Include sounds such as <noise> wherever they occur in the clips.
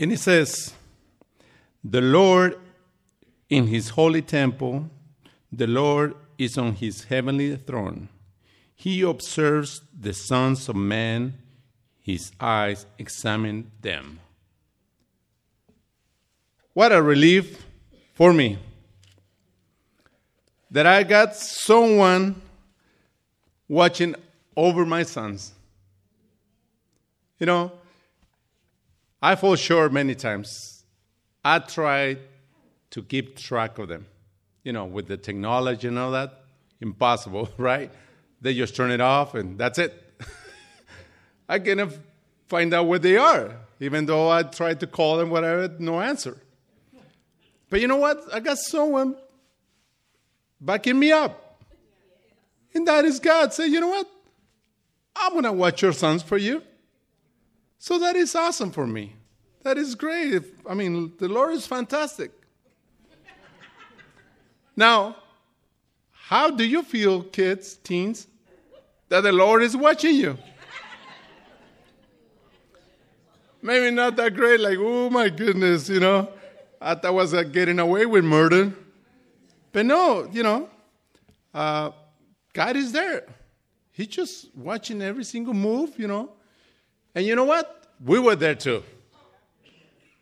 And it says, The Lord in his holy temple, the Lord is on his heavenly throne. He observes the sons of man, his eyes examine them. What a relief for me that I got someone watching over my sons. You know, I fall short many times. I try to keep track of them. You know, with the technology and all that, impossible, <laughs> right? They just turn it off and that's it. <laughs> I cannot find out where they are, even though I tried to call them, whatever, no answer. But you know what? I got someone backing me up. And that is God. Say, you know what? I'm going to watch your sons for you. So that is awesome for me. That is great. If, I mean, the Lord is fantastic. now, how do you feel, kids, teens, that the Lord is watching you? Maybe not that great, like, oh my goodness, you know. I thought I was uh, getting away with murder. But no, you know, uh, God is there. He's just watching every single move, you know. And you know what? We were there too.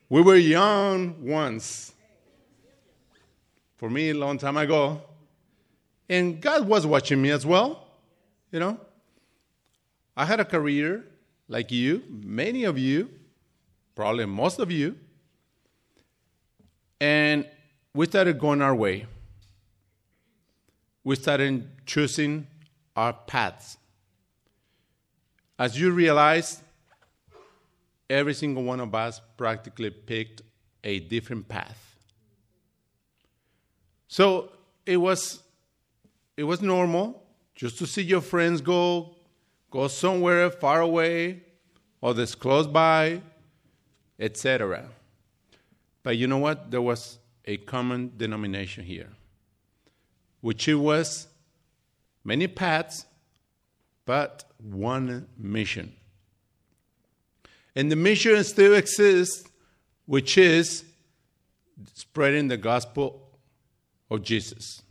We were young once. For me, a long time ago. And God was watching me as well, you know. I had a career like you, many of you, probably most of you. And we started going our way. We started choosing our paths. As you realize, every single one of us practically picked a different path. So it was, it was normal just to see your friends go, go somewhere far away, or this close by, etc. But you know what? There was a common denomination here, which it was many paths, but one mission. And the mission still exists, which is spreading the gospel of Jesus.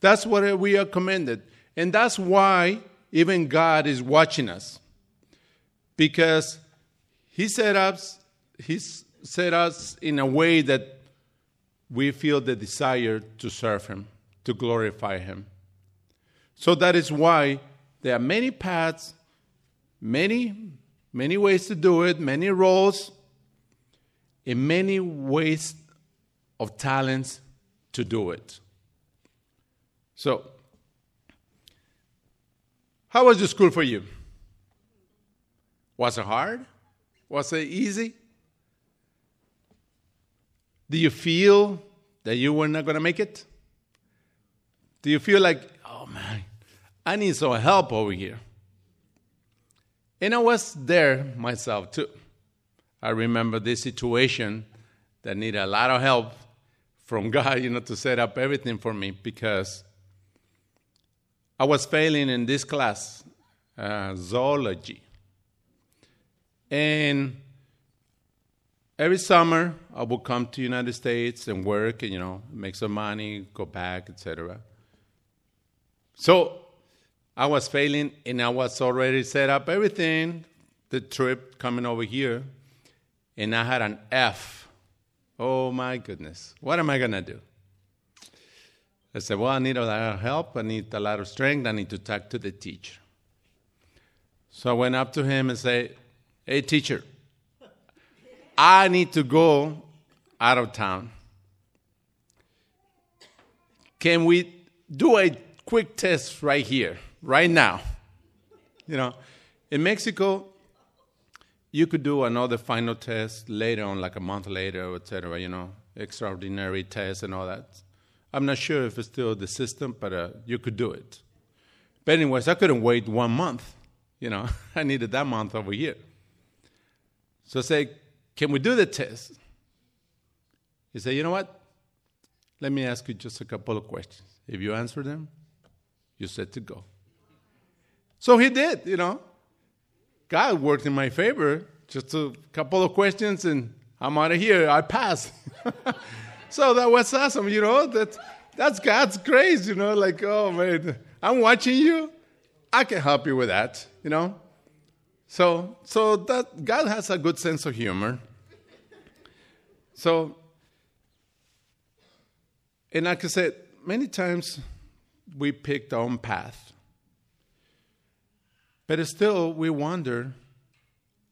That's what we are commanded. And that's why even God is watching us. Because He set us, He set us in a way that we feel the desire to serve Him, to glorify Him. So that is why there are many paths, many many ways to do it, many roles, and many ways of talents to do it. So, how was the school for you? Was it hard? Was it easy? Do you feel that you were not going to make it? Do you feel like, oh man, I need some help over here? And I was there myself too. I remember this situation that needed a lot of help from <laughs> God, you know, to set up everything for me because I was failing in this class, uh, zoology. And every summer I would come to United States and work and, you know, make some money, go back, etc. So I was failing and I was already set up everything, the trip coming over here, and I had an F. Oh my goodness, what am I to do? I said, Well, I need a lot of help, I need a lot of strength, I need to talk to the teacher. So I went up to him and said, Hey, teacher, I need to go out of town. Can we do a quick test right here? Right now. You know, in Mexico, you could do another final test later on, like a month later, etc. You know, extraordinary test and all that. I'm not sure if it's still the system, but uh, you could do it. But anyways, I couldn't wait one month. You know, <laughs> I needed that month over here. So I say, can we do the test? He said, you know what? Let me ask you just a couple of questions. If you answer them, you're set to go. So he did, you know. God worked in my favor just a couple of questions and I'm out of here. I pass. <laughs> so that was awesome, you know. That, that's God's grace, you know. Like, oh, man, I'm watching you. I can help you with that, you know. So, so that God has a good sense of humor. So, and like I said, many times we picked our own path. But still, we wonder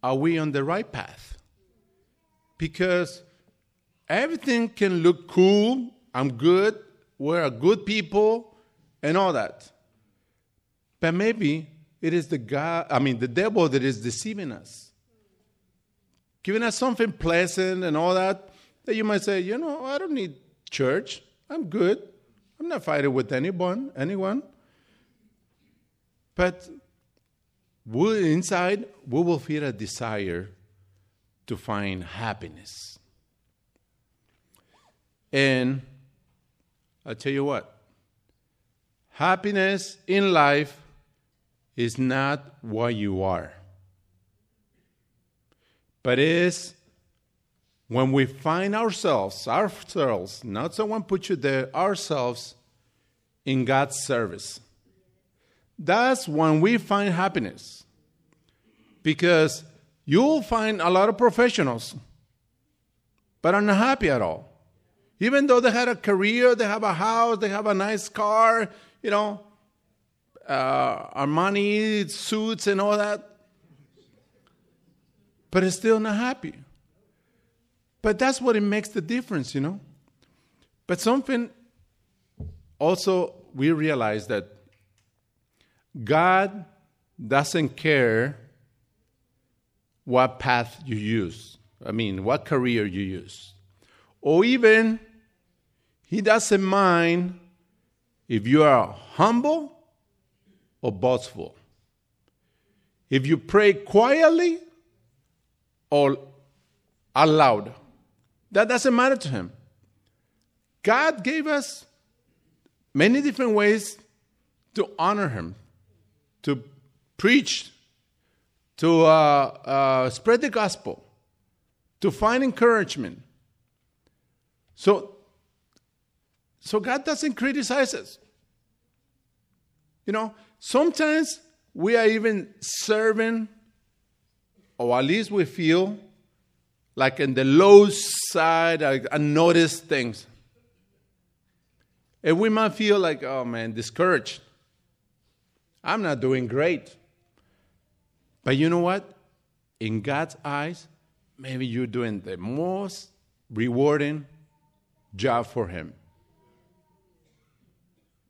are we on the right path? Because everything can look cool, I'm good, we're good people, and all that. But maybe it is the God, I mean, the devil that is deceiving us, giving us something pleasant and all that, that you might say, you know, I don't need church. I'm good. I'm not fighting with anyone, anyone. But we, inside, we will feel a desire to find happiness. And I'll tell you what happiness in life is not what you are, but is when we find ourselves, ourselves, not someone put you there, ourselves in God's service. That's when we find happiness. Because you'll find a lot of professionals, but are not happy at all. Even though they had a career, they have a house, they have a nice car, you know, uh, Armani suits and all that, but it's still not happy. But that's what it makes the difference, you know. But something also we realize that God doesn't care what path you use. I mean, what career you use. Or even, He doesn't mind if you are humble or boastful. If you pray quietly or aloud. That doesn't matter to Him. God gave us many different ways to honor Him, to preach, to uh, uh, spread the gospel, to find encouragement. So, so God doesn't criticize us. You know, sometimes we are even serving, or at least we feel like in the low side, unnoticed things. And we might feel like, oh man, discouraged. I'm not doing great. But you know what? In God's eyes, maybe you're doing the most rewarding job for Him.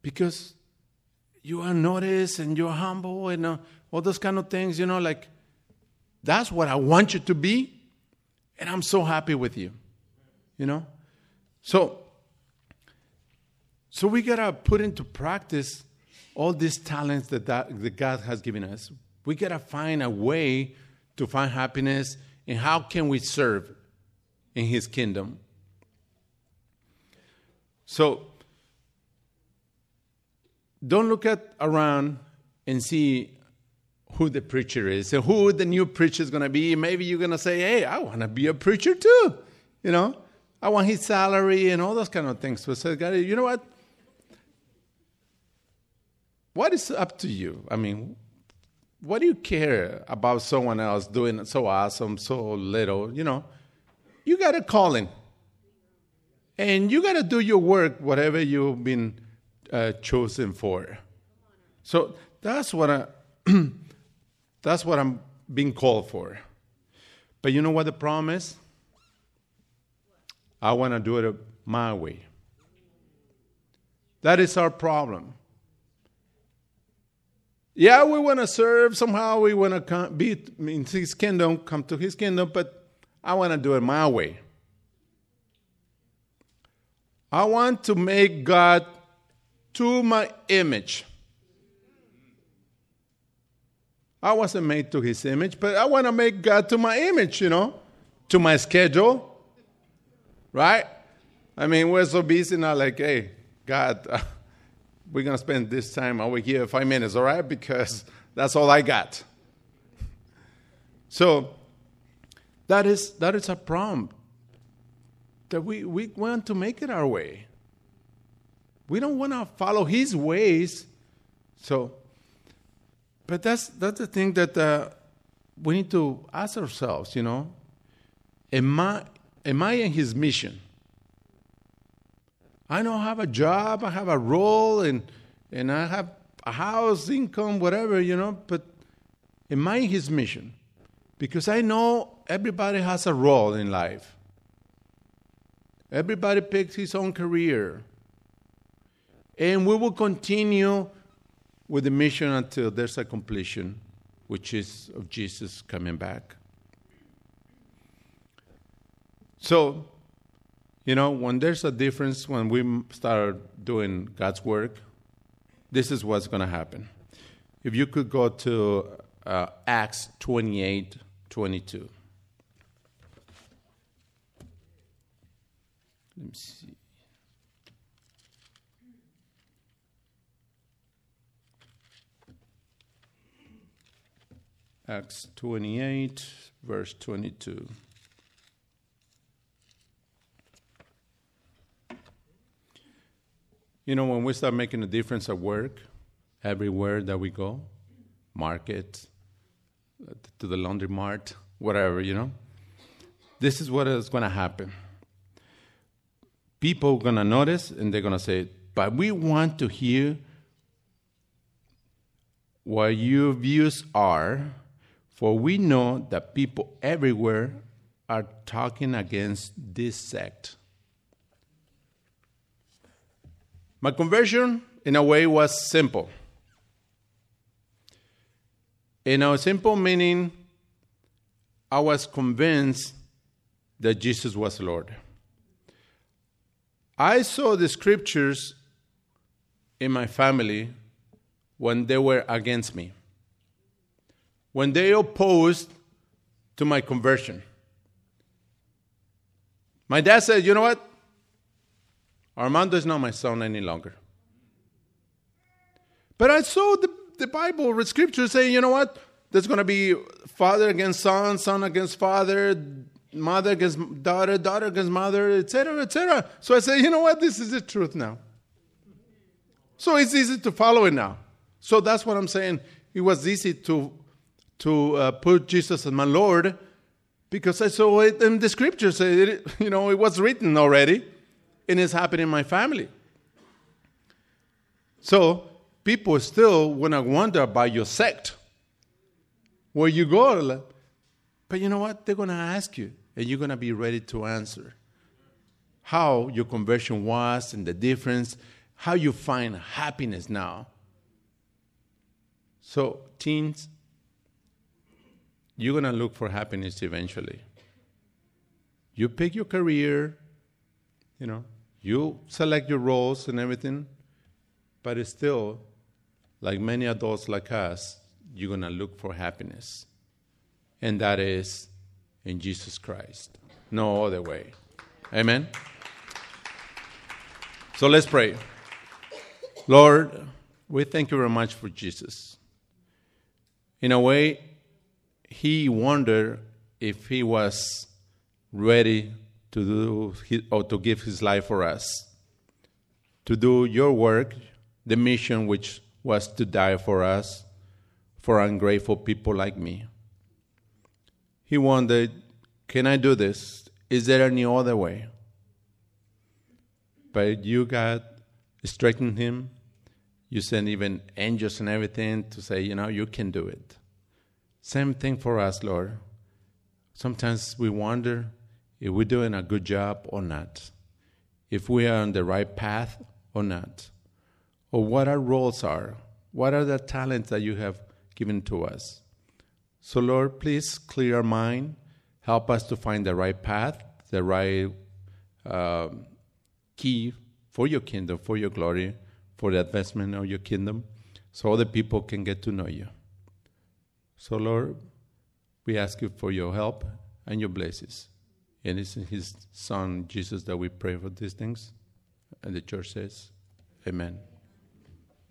Because you are noticed and you're humble and uh, all those kind of things, you know, like that's what I want you to be. And I'm so happy with you, you know? So, so we got to put into practice all these talents that, that, that God has given us. We got to find a way to find happiness and how can we serve in his kingdom. So don't look at around and see who the preacher is and who the new preacher is going to be. Maybe you're going to say, "Hey, I want to be a preacher too." You know, I want his salary and all those kind of things. So, God, you know what? What is up to you? I mean, what do you care about someone else doing so awesome, so little? You know, you got a calling. And you got to do your work, whatever you've been uh, chosen for. So that's what I, <clears throat> that's what I'm being called for. But you know what the problem is? I want to do it my way. That is our problem. Yeah, we want to serve somehow. We want to be in His kingdom, come to His kingdom, but I want to do it my way. I want to make God to my image. I wasn't made to His image, but I want to make God to my image, you know, to my schedule, right? I mean, we're so busy now, like, hey, God <laughs> we're going to spend this time over here five minutes, all right? Because that's all I got. So, That is, that is a problem. That we, we want to make it our way. We don't want to follow his ways. So, but that's, that's the thing that uh, we need to ask ourselves, you know. Am I, am I in his mission? I know I have a job, I have a role, and, and I have a house, income, whatever, you know, but am I his mission? Because I know everybody has a role in life. Everybody picks his own career. And we will continue with the mission until there's a completion, which is of Jesus coming back. So, you know, when there's a difference, when we start doing God's work, this is what's going to happen. If you could go to uh, Acts 28 22. Let me see. Acts 28, verse 22. You know, when we start making a difference at work, everywhere that we go, market, to the laundry mart, whatever, you know, this is what is going to happen. People are going to notice and they're going to say, but we want to hear what your views are, for we know that people everywhere are talking against this sect. My conversion, in a way, was simple. In know, simple meaning I was convinced that Jesus was Lord. I saw the scriptures in my family when they were against me, when they opposed to my conversion. My dad said, You know what? Armando is not my son any longer. But I saw the, the Bible, the scripture saying, you know what? There's going to be father against son, son against father, mother against daughter, daughter against mother, etc., etc. So I said, you know what? This is the truth now. So it's easy to follow it now. So that's what I'm saying. It was easy to to uh, put Jesus as my Lord because I saw it in the scriptures. It, you know, it was written already and it's happening in my family. So people still want to wonder about your sect, where you go. But you know what? They're to ask you, and you're to be ready to answer how your conversion was and the difference, how you find happiness now. So, teens, you're going to look for happiness eventually. You pick your career, you know, you select your roles and everything, but it's still, like many adults like us, you're going to look for happiness. And that is in Jesus Christ. No other way. Amen? So let's pray. Lord, we thank you very much for Jesus. In a way, he wondered if he was ready to do his, or to give his life for us, to do your work, the mission which was to die for us, for ungrateful people like me. He wondered, Can I do this? Is there any other way? But you, God, strengthened him. You sent even angels and everything to say, You know, you can do it. Same thing for us, Lord. Sometimes we wonder if we're doing a good job or not, if we are on the right path or not, or what our roles are, what are the talents that you have given to us. So, Lord, please clear our mind, help us to find the right path, the right uh, key for your kingdom, for your glory, for the advancement of your kingdom, so other people can get to know you. So, Lord, we ask you for your help and your blessings. And it's in his son, Jesus, that we pray for these things. And the church says, Amen.